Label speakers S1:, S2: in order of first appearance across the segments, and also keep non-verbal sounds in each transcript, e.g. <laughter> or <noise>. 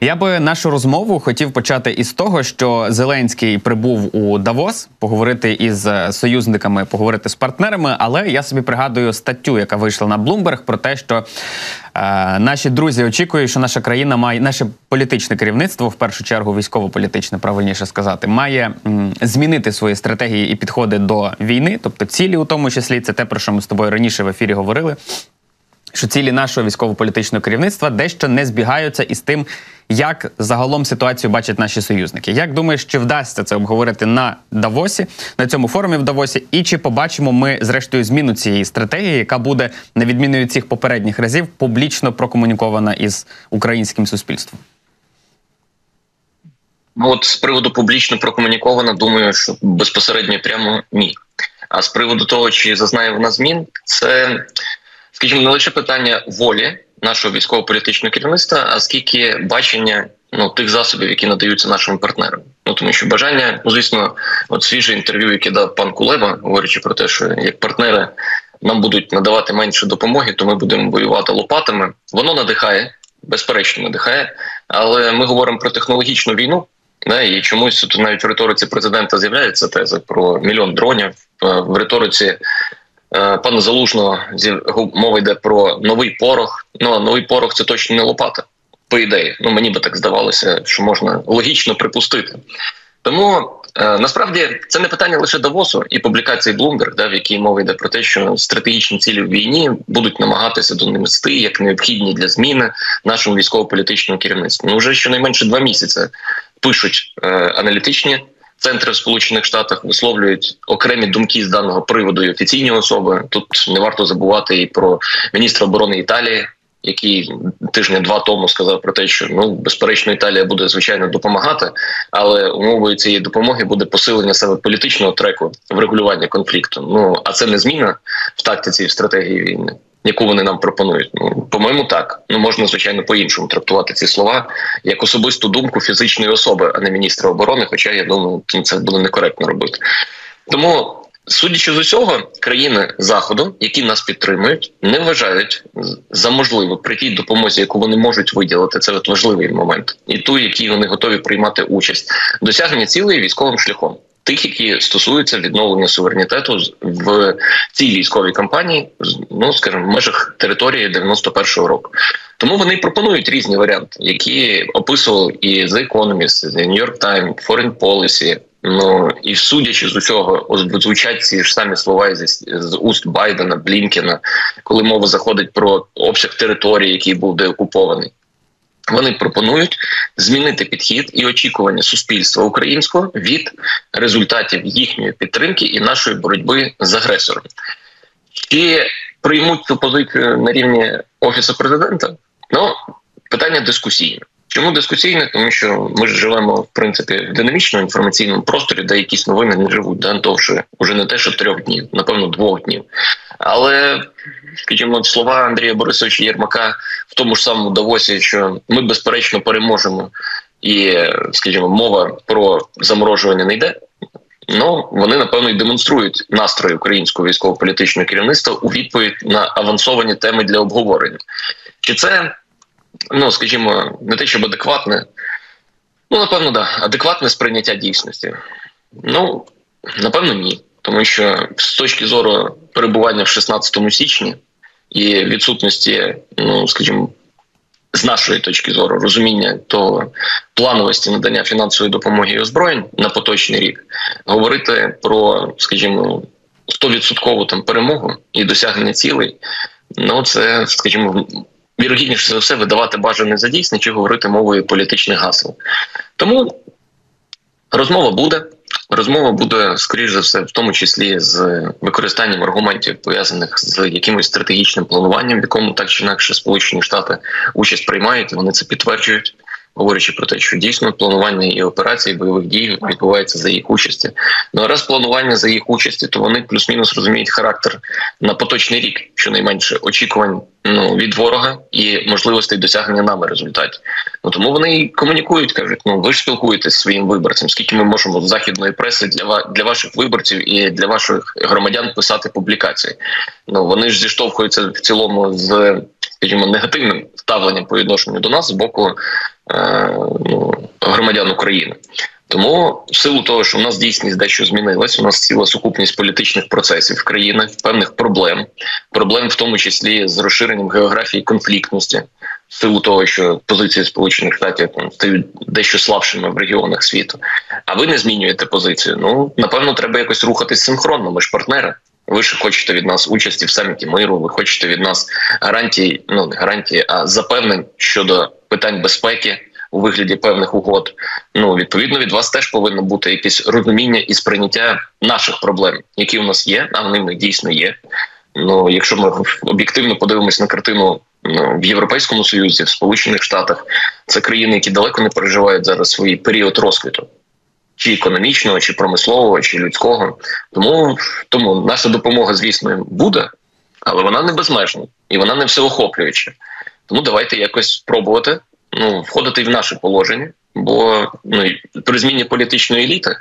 S1: Я би нашу розмову хотів почати із того, що Зеленський прибув у Давос поговорити із е, союзниками, поговорити з партнерами. Але я собі пригадую статтю, яка вийшла на Bloomberg, про те, що е, наші друзі очікують, що наша країна має наше політичне керівництво, в першу чергу військово-політичне, правильніше сказати, має м, змінити свої стратегії і підходи до війни, тобто цілі, у тому числі, це те, про що ми з тобою раніше в ефірі говорили. Що цілі нашого військово-політичного керівництва дещо не збігаються із тим, як загалом ситуацію бачать наші союзники. Як думаєш, чи вдасться це обговорити на Давосі, на цьому форумі в Давосі, і чи побачимо ми зрештою зміну цієї стратегії, яка буде на відміну від цих попередніх разів публічно прокомунікована із українським суспільством?
S2: Ну, от з приводу публічно прокомунікована, думаю, що безпосередньо прямо ні. А з приводу того, чи зазнає вона змін, це, скажімо, не лише питання волі нашого військово-політичного керівництва, а скільки бачення ну тих засобів, які надаються нашим партнерам. Ну тому що бажання, ну звісно, от свіже інтерв'ю, яке дав пан Кулеба, говорячи про те, що як партнери нам будуть надавати менше допомоги, то ми будемо воювати лопатами. Воно надихає, безперечно, надихає, але ми говоримо про технологічну війну. Да, і чомусь тут навіть в риториці президента з'являється теза про мільйон дронів в риториці Е, пана залужного мова йде про новий порох. Ну а новий порох це точно не лопата. По ідеї, ну мені би так здавалося, що можна логічно припустити. Тому е, насправді це не питання лише Давосу і публікації Bloomberg, да, в якій мова йде про те, що стратегічні цілі в війні будуть намагатися донести як необхідні для зміни нашому військово-політичному керівництву. Ну вже щонайменше два місяці пишуть е, аналітичні центри в Сполучених Штатах висловлюють окремі думки з даного приводу і офіційні особи. Тут не варто забувати і про міністра оборони Італії. Який тижня два тому сказав про те, що ну безперечно Італія буде звичайно допомагати, але умовою цієї допомоги буде посилення саме політичного треку в регулюванні конфлікту. Ну а це не зміна в тактиці і в стратегії війни яку вони нам пропонують. Ну по-моєму, так ну можна звичайно по-іншому трактувати ці слова як особисту думку фізичної особи, а не міністра оборони. Хоча я думаю, це буде некоректно робити. Тому. Судячи з усього, країни заходу, які нас підтримують, не вважають за можливе при тій допомозі, яку вони можуть виділити. Це важливий момент, і ту, які вони готові приймати участь, досягнення цілей військовим шляхом тих, які стосуються відновлення суверенітету в цій військовій кампанії, ну скажімо, в межах території 91-го року. Тому вони пропонують різні варіанти, які описували і The Economist, The New York Times, Foreign Policy, Ну і судячи з усього, звучать ці ж самі слова з, з уст Байдена, Блінкена, коли мова заходить про обсяг території, який був деокупований. Вони пропонують змінити підхід і очікування суспільства українського від результатів їхньої підтримки і нашої боротьби з агресором. Чи приймуть цю позицію на рівні офісу президента? Ну питання дискусійне. Чому дискусійне? Тому що ми ж живемо в принципі в динамічному інформаційному просторі, де якісь новини не живуть да, довше, уже не те, що трьох днів, напевно, двох днів. Але скажімо, слова Андрія Борисовича Єрмака в тому ж самому Давосі, що ми безперечно переможемо, і скажімо, мова про заморожування не йде. Ну вони напевно і демонструють настрої українського військово-політичного керівництва у відповідь на авансовані теми для обговорення. Чи це ну скажімо, не те, щоб адекватне, ну напевно, да, адекватне сприйняття дійсності. Ну напевно, ні. Тому що з точки зору перебування в 16 січні і відсутності, ну скажімо, з нашої точки зору розуміння того плановості надання фінансової допомоги і озброєнь на поточний рік, говорити про, скажімо, 100% там перемогу і досягнення цілей, ну це, скажімо, вірогідніше за все видавати бажане за дійсне чи говорити мовою політичних гасел. Тому розмова буде. Розмова буде скоріш за все, в тому числі з використанням аргументів пов'язаних з якимось стратегічним плануванням, в якому так чи інакше Сполучені Штати участь приймають. Вони це підтверджують. Говорячи про те, що дійсно планування і операції бойових дій відбувається за їх участі. Ну а раз планування за їх участі, то вони плюс-мінус розуміють характер на поточний рік, щонайменше очікувань ну від ворога і можливостей досягнення нами результатів. Ну тому вони і комунікують, кажуть: ну ви ж спілкуєтесь зі своїм виборцем, скільки ми можемо з західної преси для для ваших виборців і для ваших громадян писати публікації. Ну вони ж зіштовхуються в цілому з скажімо, негативним ставленням по відношенню до нас з боку е, ну, громадян України. Тому в силу того, що в нас дійсність дещо змінилась, у нас ціла сукупність політичних процесів в країнах, певних проблем, проблем в тому числі з розширенням географії конфліктності, в силу того, що позиції Сполучених Штатів там стають дещо слабшими в регіонах світу. А ви не змінюєте позицію. Ну напевно, треба якось рухатись синхронно. Ми ж партнери. Ви ж хочете від нас участі в саміті миру. Ви хочете від нас гарантії, ну не гарантії, а запевнень щодо питань безпеки у вигляді певних угод. Ну відповідно від вас теж повинно бути якесь розуміння і сприйняття наших проблем, які у нас є, а вони дійсно є. Ну, якщо ми об'єктивно подивимось на картину ну, в Європейському Союзі, в Сполучених Штатах, це країни, які далеко не переживають зараз свій період розквіту чи економічного, чи промислового, чи людського. Тому тому наша допомога, звісно, буде, але вона не безмежна і вона не всеохоплююча. Тому давайте якось спробувати ну, входити в наше положення, бо ну, при зміні політичної еліти,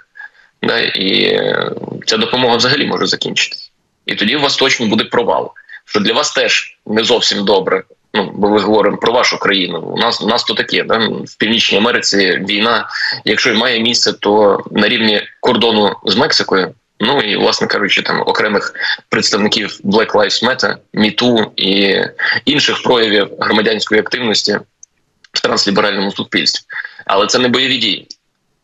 S2: да, і е, ця допомога взагалі може закінчитися. І тоді у вас точно буде провал. Що для вас теж не зовсім добре, Ну, бо ми говоримо про вашу країну. У нас у нас то таке, да? в північній Америці війна, якщо й має місце, то на рівні кордону з Мексикою. Ну і власне кажучи, там окремих представників Black Lives Matter, MeToo і інших проявів громадянської активності в трансліберальному суспільстві, але це не бойові дії.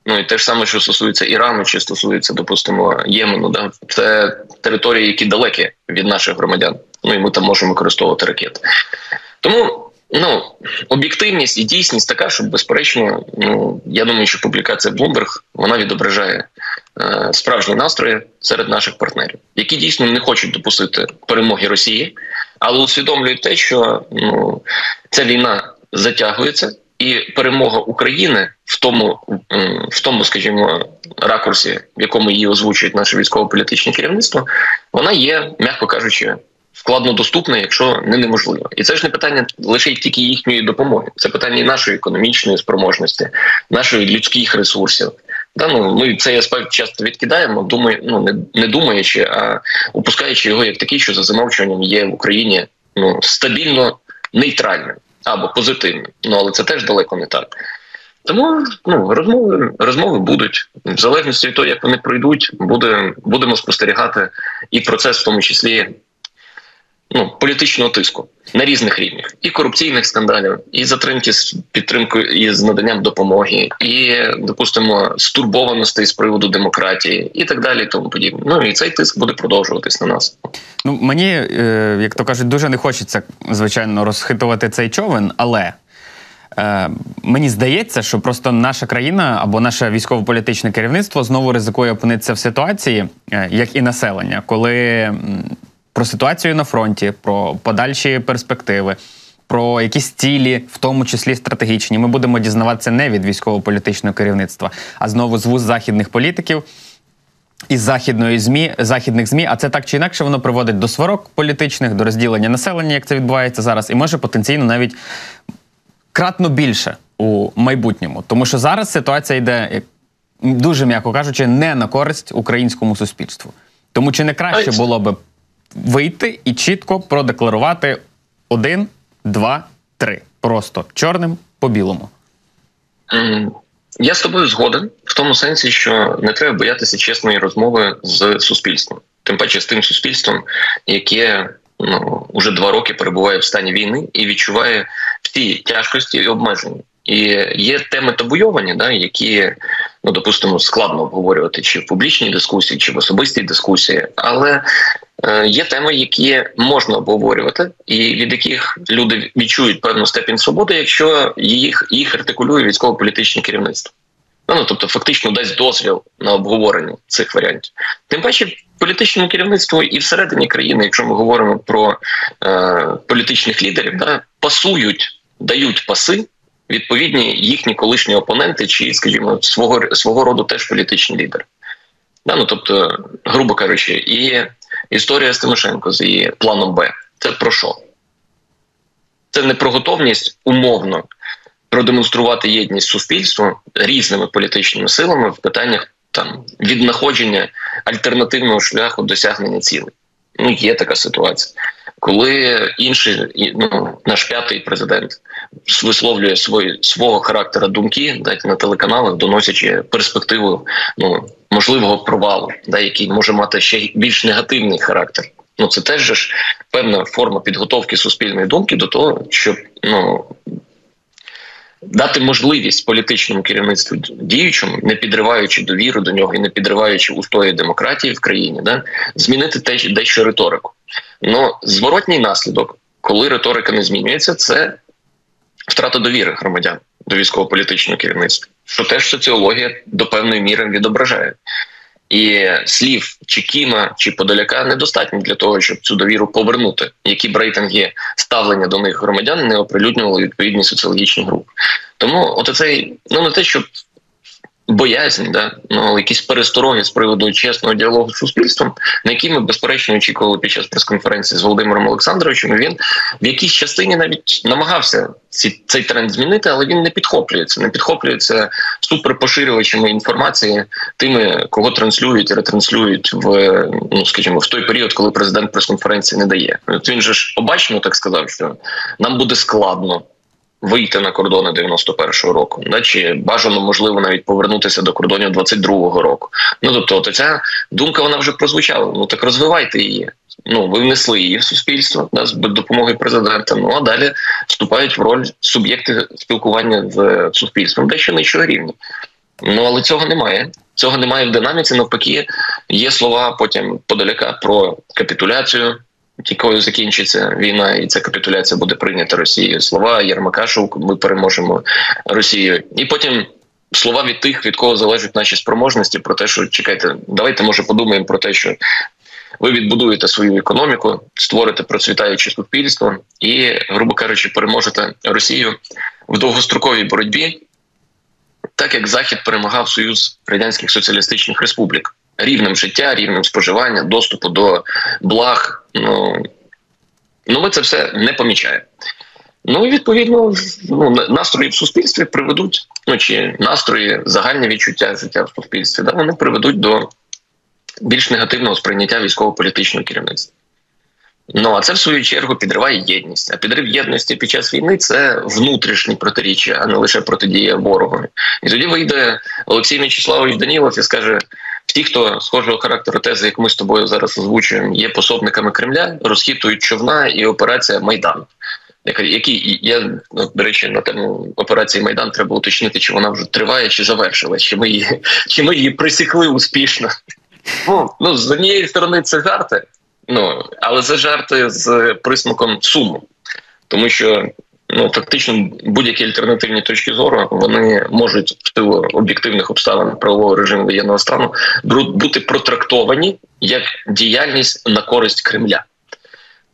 S2: Ну і те ж саме, що стосується Ірану, чи стосується, допустимо, Ємену, да це території, які далекі від наших громадян. Ну і ми там можемо використовувати ракети. Тому ну об'єктивність і дійсність така, що безперечно, ну я думаю, що публікація Bloomberg вона відображає е, справжні настрої серед наших партнерів, які дійсно не хочуть допустити перемоги Росії, але усвідомлюють те, що ну ця війна затягується. І перемога України в тому, в тому, скажімо, ракурсі, в якому її озвучують наше військово-політичне керівництво, вона є, м'яко кажучи, складно доступне, якщо не неможливо, і це ж не питання лише тільки їхньої допомоги. Це питання і нашої економічної спроможності, нашої людських ресурсів. Да, ну, Ми цей аспект часто відкидаємо, думаю, ну не не думаючи, а упускаючи його як такий, що за замовчуванням є в Україні ну стабільно нейтральним або позитивним. Ну але це теж далеко не так. Тому ну розмови розмови будуть в залежності від того, як вони пройдуть, буде будемо спостерігати і процес, в тому числі ну політичного тиску на різних рівнях і корупційних скандалів, і затримки з підтримкою і з наданням допомоги, і допустимо стурбованостей з приводу демократії, і так далі. Тому подібне. Ну і цей тиск буде продовжуватись на нас.
S1: Ну мені, е, як то кажуть, дуже не хочеться звичайно розхитувати цей човен, але. Е, мені здається, що просто наша країна або наше військово-політичне керівництво знову ризикує опинитися в ситуації, е, як і населення, коли про ситуацію на фронті, про подальші перспективи, про якісь цілі, в тому числі стратегічні. Ми будемо дізнаватися не від військово-політичного керівництва, а знову з вуз західних політиків. Із західної змі західних змі, а це так чи інакше воно приводить до сварок політичних, до розділення населення, як це відбувається зараз, і може потенційно навіть кратно більше у майбутньому, тому що зараз ситуація йде дуже м'яко кажучи, не на користь українському суспільству. Тому чи не краще було би вийти і чітко продекларувати один, два, три. Просто чорним по білому.
S2: Я з тобою згоден в тому сенсі, що не треба боятися чесної розмови з суспільством, тим паче з тим суспільством, яке ну уже два роки перебуває в стані війни і відчуває всі тяжкості і обмеження. І є теми табуйовані, да, які ну допустимо складно обговорювати чи в публічній дискусії, чи в особистій дискусії, але є теми, які можна обговорювати, і від яких люди відчують певну степінь свободи, якщо їх їх артикулює військово-політичне керівництво. Ну, ну тобто, фактично дасть дозвіл на обговорення цих варіантів. Тим паче, політичному керівництву і всередині країни, якщо ми говоримо про е, політичних лідерів, да, пасують, дають паси відповідні їхні колишні опоненти, чи, скажімо, свого свого роду теж політичні лідери. Да, ну, Тобто, грубо кажучи, і історія з Тимошенко з її планом Б. Це про що? Це не про готовність умовно продемонструвати єдність суспільству різними політичними силами в питаннях там віднаходження альтернативного шляху досягнення цілей. Ну, є така ситуація, коли інший ну, наш п'ятий президент висловлює свої свого характера думки, дайте на телеканалах, доносячи перспективу ну можливого провалу, да, який може мати ще більш негативний характер. Ну це теж ж певна форма підготовки суспільної думки до того, щоб ну дати можливість політичному керівництву діючому, не підриваючи довіру до нього і не підриваючи устої демократії в країні, да, змінити те дещо риторику. Ну зворотній наслідок, коли риторика не змінюється, це втрата довіри громадян до військово-політичного керівництва, що теж соціологія до певної міри відображає. І слів чи Кіма чи Подоляка недостатньо для того, щоб цю довіру повернути, які б рейтинги ставлення до них громадян не оприлюднювали відповідні соціологічні групи. Тому, от цей ну не те, щоб боязнь, да ну якісь перестороги з приводу чесного діалогу з суспільством, на які ми безперечно очікували під час прес-конференції з Володимиром Олександровичем. Він в якійсь частині навіть намагався ці, цей тренд змінити, але він не підхоплюється, не підхоплюється суперпоширювачами інформації тими, кого транслюють і ретранслюють в ну скажімо в той період, коли президент прес-конференції не дає. От він же ж обачно так сказав, що нам буде складно вийти на кордони 91-го року, да, чи бажано можливо навіть повернутися до кордонів 22-го року. Ну тобто, от ця думка вона вже прозвучала. Ну так розвивайте її. Ну ви внесли її в суспільство да, з допомогою президента. Ну а далі вступають в роль суб'єкти спілкування з суспільством, дещо нижчого рівня. Ну але цього немає. Цього немає в динаміці. Навпаки, є слова потім подаляка про капітуляцію якою закінчиться війна, і ця капітуляція буде прийнята Росією. Слова Єрмака, що ми переможемо Росією, і потім. Слова від тих, від кого залежать наші спроможності, про те, що чекайте, давайте може подумаємо про те, що ви відбудуєте свою економіку, створите процвітаюче суспільство і, грубо кажучи, переможете Росію в довгостроковій боротьбі, так як Захід перемагав Союз Радянських Соціалістичних Республік рівнем життя, рівнем споживання, доступу до благ. Ну ну ми це все не помічаємо. Ну і відповідно ну, настрої в суспільстві приведуть, ну чи настрої, загальне відчуття життя в суспільстві, да, вони приведуть до більш негативного сприйняття військово-політичного керівництва. Ну а це в свою чергу підриває єдність. А підрив єдності під час війни це внутрішні протиріччя, а не лише протидія ворогові. І тоді вийде Олексій Мячеславович Данілов і скаже: Ті, хто схожого характеру тези, як ми з тобою зараз озвучуємо, є пособниками Кремля, розхитують човна і операція Майдан. Які я ну, до речі на тему операції Майдан треба уточнити, чи вона вже триває, чи завершилась, чи ми її <laughs> чи ми її присікли успішно. Ну ну з однієї сторони це жарти, ну але це жарти з присмаком суму, тому що ну фактично будь-які альтернативні точки зору вони можуть в силу об'єктивних обставин правового режиму воєнного стану бути протрактовані як діяльність на користь Кремля.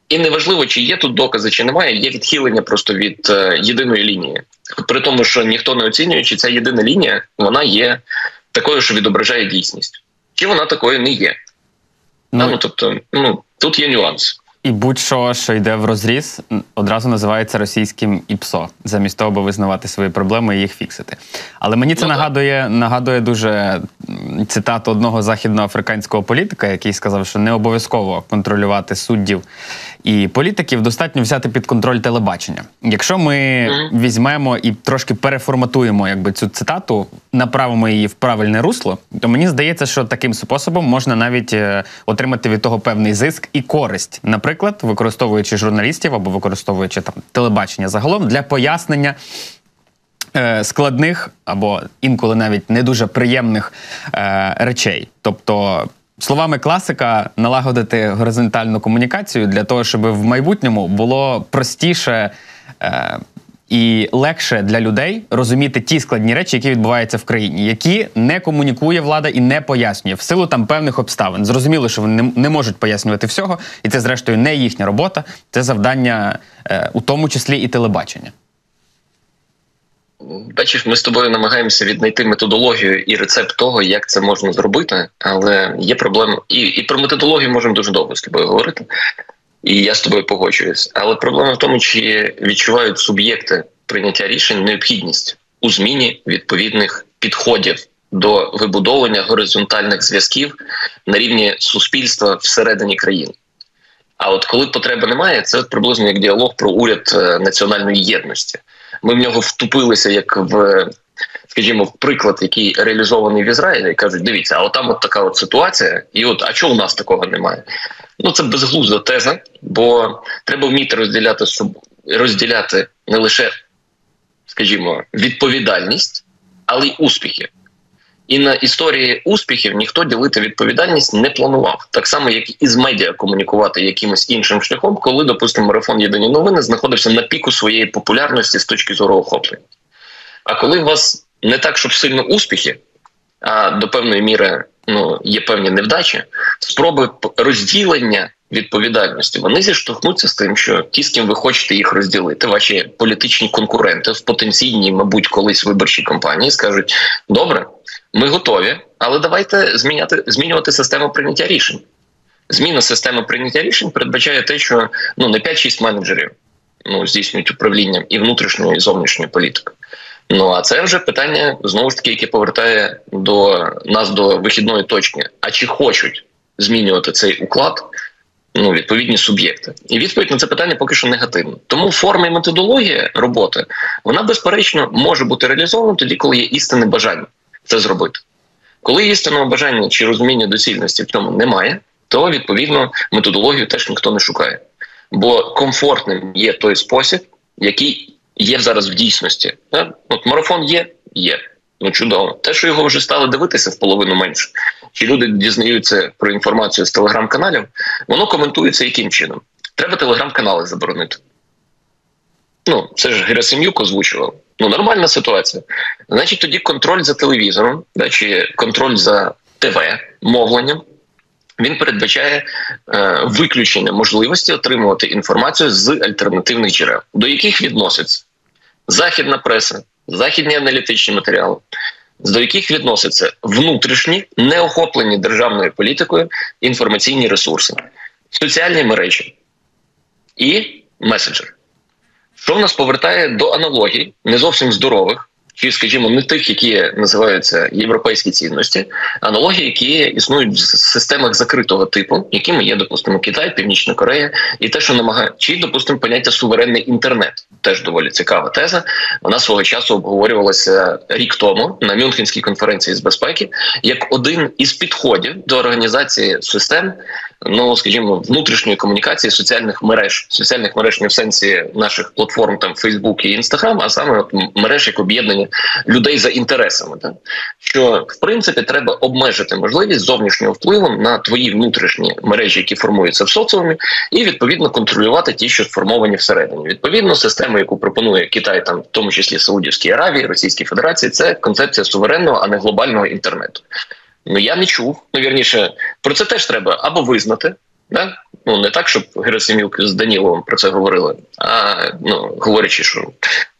S2: І неважливо, чи є тут докази, чи немає, є відхилення просто від е, єдиної лінії. При тому, що ніхто не оцінює, чи ця єдина лінія вона є такою, що відображає дійсність, чи вона такою не є. Ну, ну тобто, ну тут є нюанс.
S1: І будь-що, що йде в розріз, одразу називається російським ІПСО, замість того, аби визнавати свої проблеми і їх фіксити. Але мені це ну, нагадує нагадує дуже цитату одного західноафриканського політика, який сказав, що не обов'язково контролювати суддів і політиків, достатньо взяти під контроль телебачення. Якщо ми візьмемо і трошки переформатуємо якби цю цитату, направимо її в правильне русло, то мені здається, що таким способом можна навіть е, отримати від того певний зиск і користь. Наприклад, використовуючи журналістів або використовуючи там телебачення загалом для пояснення. Е, складних або інколи навіть не дуже приємних е, речей. Тобто, словами класика, налагодити горизонтальну комунікацію для того, щоб в майбутньому було простіше е, і легше для людей розуміти ті складні речі, які відбуваються в країні, які не комунікує влада і не пояснює в силу там певних обставин. Зрозуміло, що вони не, можуть пояснювати всього, і це, зрештою, не їхня робота, це завдання, е, у тому числі і телебачення.
S2: Бачиш, ми з тобою намагаємося віднайти методологію і рецепт того, як це можна зробити, але є проблема, і і про методологію можемо дуже довго з тобою говорити, і я з тобою погоджуюсь. Але проблема в тому, чи відчувають суб'єкти прийняття рішень необхідність у зміні відповідних підходів до вибудовування горизонтальних зв'язків на рівні суспільства всередині країни. А от коли потреби немає, це приблизно як діалог про уряд е, національної єдності. Ми в нього втупилися як в. Скажімо, приклад, який реалізований в Ізраїлі, кажуть: дивіться, а от там от така от ситуація, і от а чого у нас такого немає? Ну це безглузда теза, бо треба вміти розділяти розділяти не лише, скажімо, відповідальність, але й успіхи. І на історії успіхів ніхто ділити відповідальність не планував, так само як і з медіа комунікувати якимось іншим шляхом, коли, допустимо, марафон Єдині новини знаходився на піку своєї популярності з точки зору охоплення. А коли у вас не так, щоб сильно успіхи, а до певної міри ну, є певні невдачі, спроби розділення відповідальності вони зіштовхнуться з тим, що ті, з ким ви хочете їх розділити, ваші політичні конкуренти в потенційній, мабуть, колись виборчій кампанії скажуть: добре. Ми готові, але давайте зміняти змінювати систему прийняття рішень. Зміна системи прийняття рішень передбачає те, що ну не 5-6 менеджерів ну здійснюють управлінням і внутрішньої і зовнішньої політики. Ну а це вже питання знову ж таки, яке повертає до нас до вихідної точки. А чи хочуть змінювати цей уклад? Ну, відповідні суб'єкти, і відповідь на це питання поки що негативна. Тому форма і методологія роботи вона безперечно може бути реалізована тоді, коли є істинне бажання це зробити. Коли істинного бажання чи розуміння доцільності в тому немає, то відповідно методологію теж ніхто не шукає. Бо комфортним є той спосіб, який є зараз в дійсності. От марафон є, є. Ну чудово. Те, що його вже стали дивитися в половину менше, чи люди дізнаються про інформацію з телеграм-каналів, воно коментується яким чином. Треба телеграм-канали заборонити. Ну, це ж Герасим'юк озвучував. Ну, нормальна ситуація. Значить, тоді контроль за телевізором, да, чи контроль за ТВ мовленням. Він передбачає е, виключення можливості отримувати інформацію з альтернативних джерел, до яких відноситься західна преса, західні аналітичні матеріали, до яких відносяться внутрішні, неохоплені державною політикою інформаційні ресурси, соціальні мережі і меседжери. Що в нас повертає до аналогій, не зовсім здорових, чи, скажімо, не тих, які називаються європейські цінності, аналогії, які існують в системах закритого типу, якими є, допустимо, Китай, Північна Корея, і те, що намагає, чи допустимо поняття суверенний інтернет, теж доволі цікава теза. Вона свого часу обговорювалася рік тому на Мюнхенській конференції з безпеки, як один із підходів до організації систем ну скажімо, внутрішньої комунікації соціальних мереж, соціальних мереж не в сенсі наших платформ, там Фейсбук і Інстаграм, а саме от мереж як об'єднання людей за інтересами. Так? Що в принципі треба обмежити можливість зовнішнього впливу на твої внутрішні мережі, які формуються в соціумі, і відповідно контролювати ті, що сформовані всередині. Відповідно, система, яку пропонує Китай, там в тому числі Саудівській Аравії, Російській Федерації, це концепція суверенного, а не глобального інтернету. Ну я не чув. Ну вірніше, про це теж треба або визнати. Да? Ну не так, щоб Герасимюк з Даніловим про це говорили, а ну говорячи, що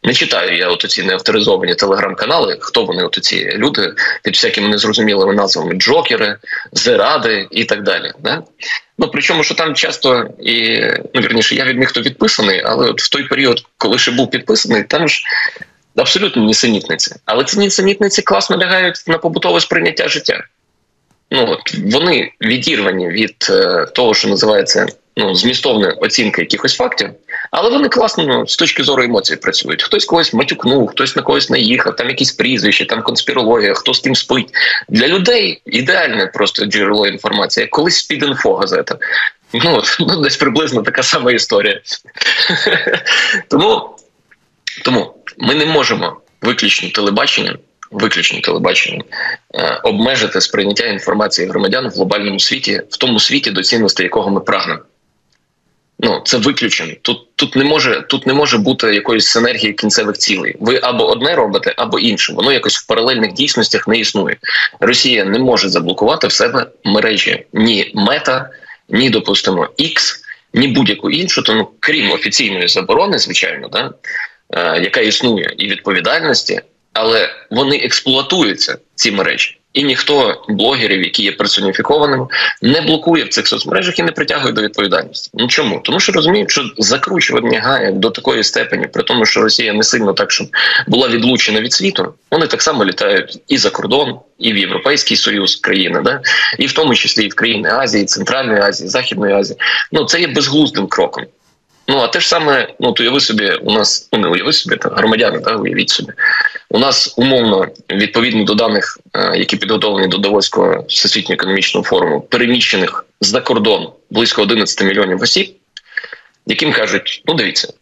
S2: не читаю я от ці неавторизовані телеграм-канали, хто вони, от ці люди під всякими незрозумілими назвами Джокери, Зеради і так далі. Да? Ну причому, що там часто і ну вірніше, я від них то відписаний, але от в той період, коли ще був підписаний, там ж абсолютно нісенітниці. Але ці нісенітниці класно лягають на побутове сприйняття життя. Ну от вони відірвані від е, того, що називається ну, змістовна оцінка якихось фактів, але вони класно ну, з точки зору емоцій працюють. Хтось когось матюкнув, хтось на когось наїхав, там якісь прізвища, там конспірологія, хто з ким спить. Для людей ідеальне просто джерело інформації, як колись спідінфо газета. Ну, <laughs> ну, десь приблизно така сама історія. <laughs> Тому тому ми не можемо виключно телебаченням, виключно телебаченням е, обмежити сприйняття інформації громадян в глобальному світі, в тому світі, до цінності якого ми прагнемо. Ну, це виключено. Тут тут не може тут не може бути якоїсь синергії кінцевих цілей. Ви або одне робите, або інше. Воно якось в паралельних дійсностях не існує. Росія не може заблокувати в себе мережі ні мета, ні допустимо X, ні будь-яку іншу, тому крім офіційної заборони, звичайно, да е, яка існує, і відповідальності, але вони експлуатуються ці мережі. І ніхто блогерів, які є персоніфікованими, не блокує в цих соцмережах і не притягує до відповідальності. Ну чому? Тому що розуміють, що закручування гає до такої степені, при тому, що Росія не сильно так, щоб була відлучена від світу. Вони так само літають і за кордон, і в Європейський Союз країни, да і в тому числі і в країни Азії, Центральної Азії, Західної Азії. Ну це є безглуздим кроком. Ну а те ж саме, ну то уяви собі, у нас ну не уяви собі та громадяни, та уявіть собі. У нас умовно відповідно до даних, е, які підготовлені до Давоського всесвітнього економічного форуму, переміщених за кордон близько 11 мільйонів осіб, яким кажуть: ну дивіться,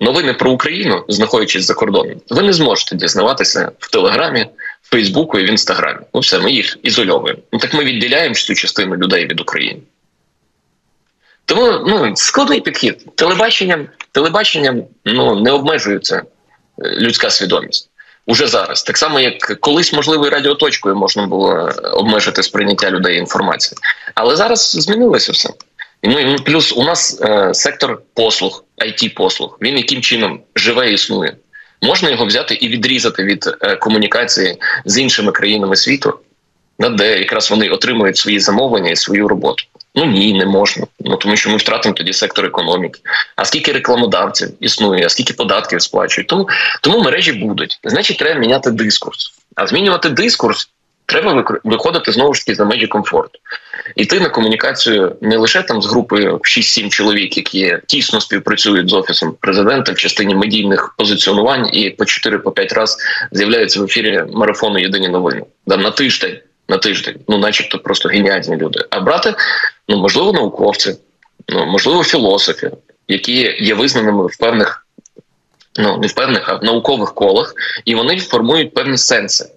S2: новини про Україну, знаходячись за кордоном, ви не зможете дізнаватися в Телеграмі, Фейсбуку і в Інстаграмі. Ну все, ми їх ізольовуємо. Ну так ми відділяємо цю частину людей від України. Тому ну складний підхід. Телебаченням телебаченням ну не обмежується е, людська свідомість уже зараз. Так само, як колись, можливо, і радіоточкою можна було е, обмежити сприйняття людей інформації. Але зараз змінилося все. Ну і плюс у нас е, сектор послуг, it послуг. Він яким чином живе і існує. Можна його взяти і відрізати від е, комунікації з іншими країнами світу, де якраз вони отримують свої замовлення і свою роботу. Ну ні, не можна. Ну тому що ми втратимо тоді сектор економіки. А скільки рекламодавців існує, а скільки податків сплачують? Тому тому мережі будуть. Значить, треба міняти дискурс. А змінювати дискурс треба виходити знову ж таки за межі комфорту. Іти на комунікацію не лише там з групою 6-7 чоловік, які тісно співпрацюють з офісом президента в частині медійних позиціонувань, і по 4-5 разів з'являються в ефірі марафону Єдині новини да, на тиждень. На тиждень, ну, начебто, просто геніальні люди. А брати ну можливо, науковці, ну можливо, філософи, які є визнаними в певних, ну не в певних, а в наукових колах, і вони формують певні сенси.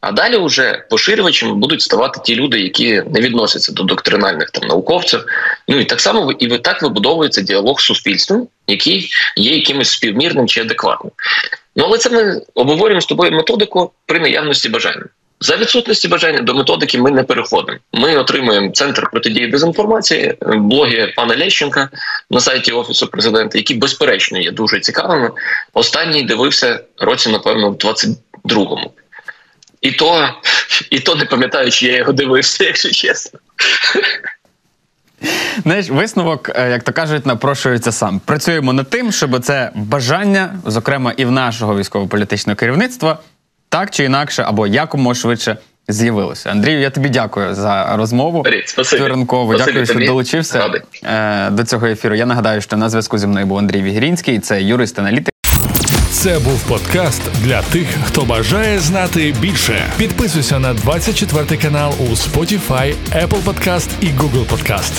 S2: А далі вже поширювачами будуть ставати ті люди, які не відносяться до доктринальних там науковців. Ну і так само і так вибудовується діалог з суспільством, який є якимось співмірним чи адекватним. Ну але це ми обговорюємо з тобою методику при наявності бажання. За відсутності бажання до методики ми не переходимо. Ми отримуємо центр протидії дезінформації, блоги пана Лещенка на сайті офісу президента, які безперечно є дуже цікавими. Останній дивився році, напевно, в 22-му. І то, і то не пам'ятаю, чи я його дивився, якщо чесно.
S1: Знаєш, висновок, е, як то кажуть, напрошується сам. Працюємо над тим, щоб це бажання, зокрема і в нашого військово-політичного керівництва, так чи інакше, або якомога швидше з'явилося. Андрію, я тобі дякую за розмову. ранкову. Дякую, що долучився Ради. Е, до цього ефіру. Я нагадаю, що на зв'язку зі мною був Андрій Вігрінський, це юрист аналітик.
S3: Це був подкаст для тих, хто бажає знати більше. Підписуйся на 24 канал у Spotify, Apple Podcast і Google Podcast.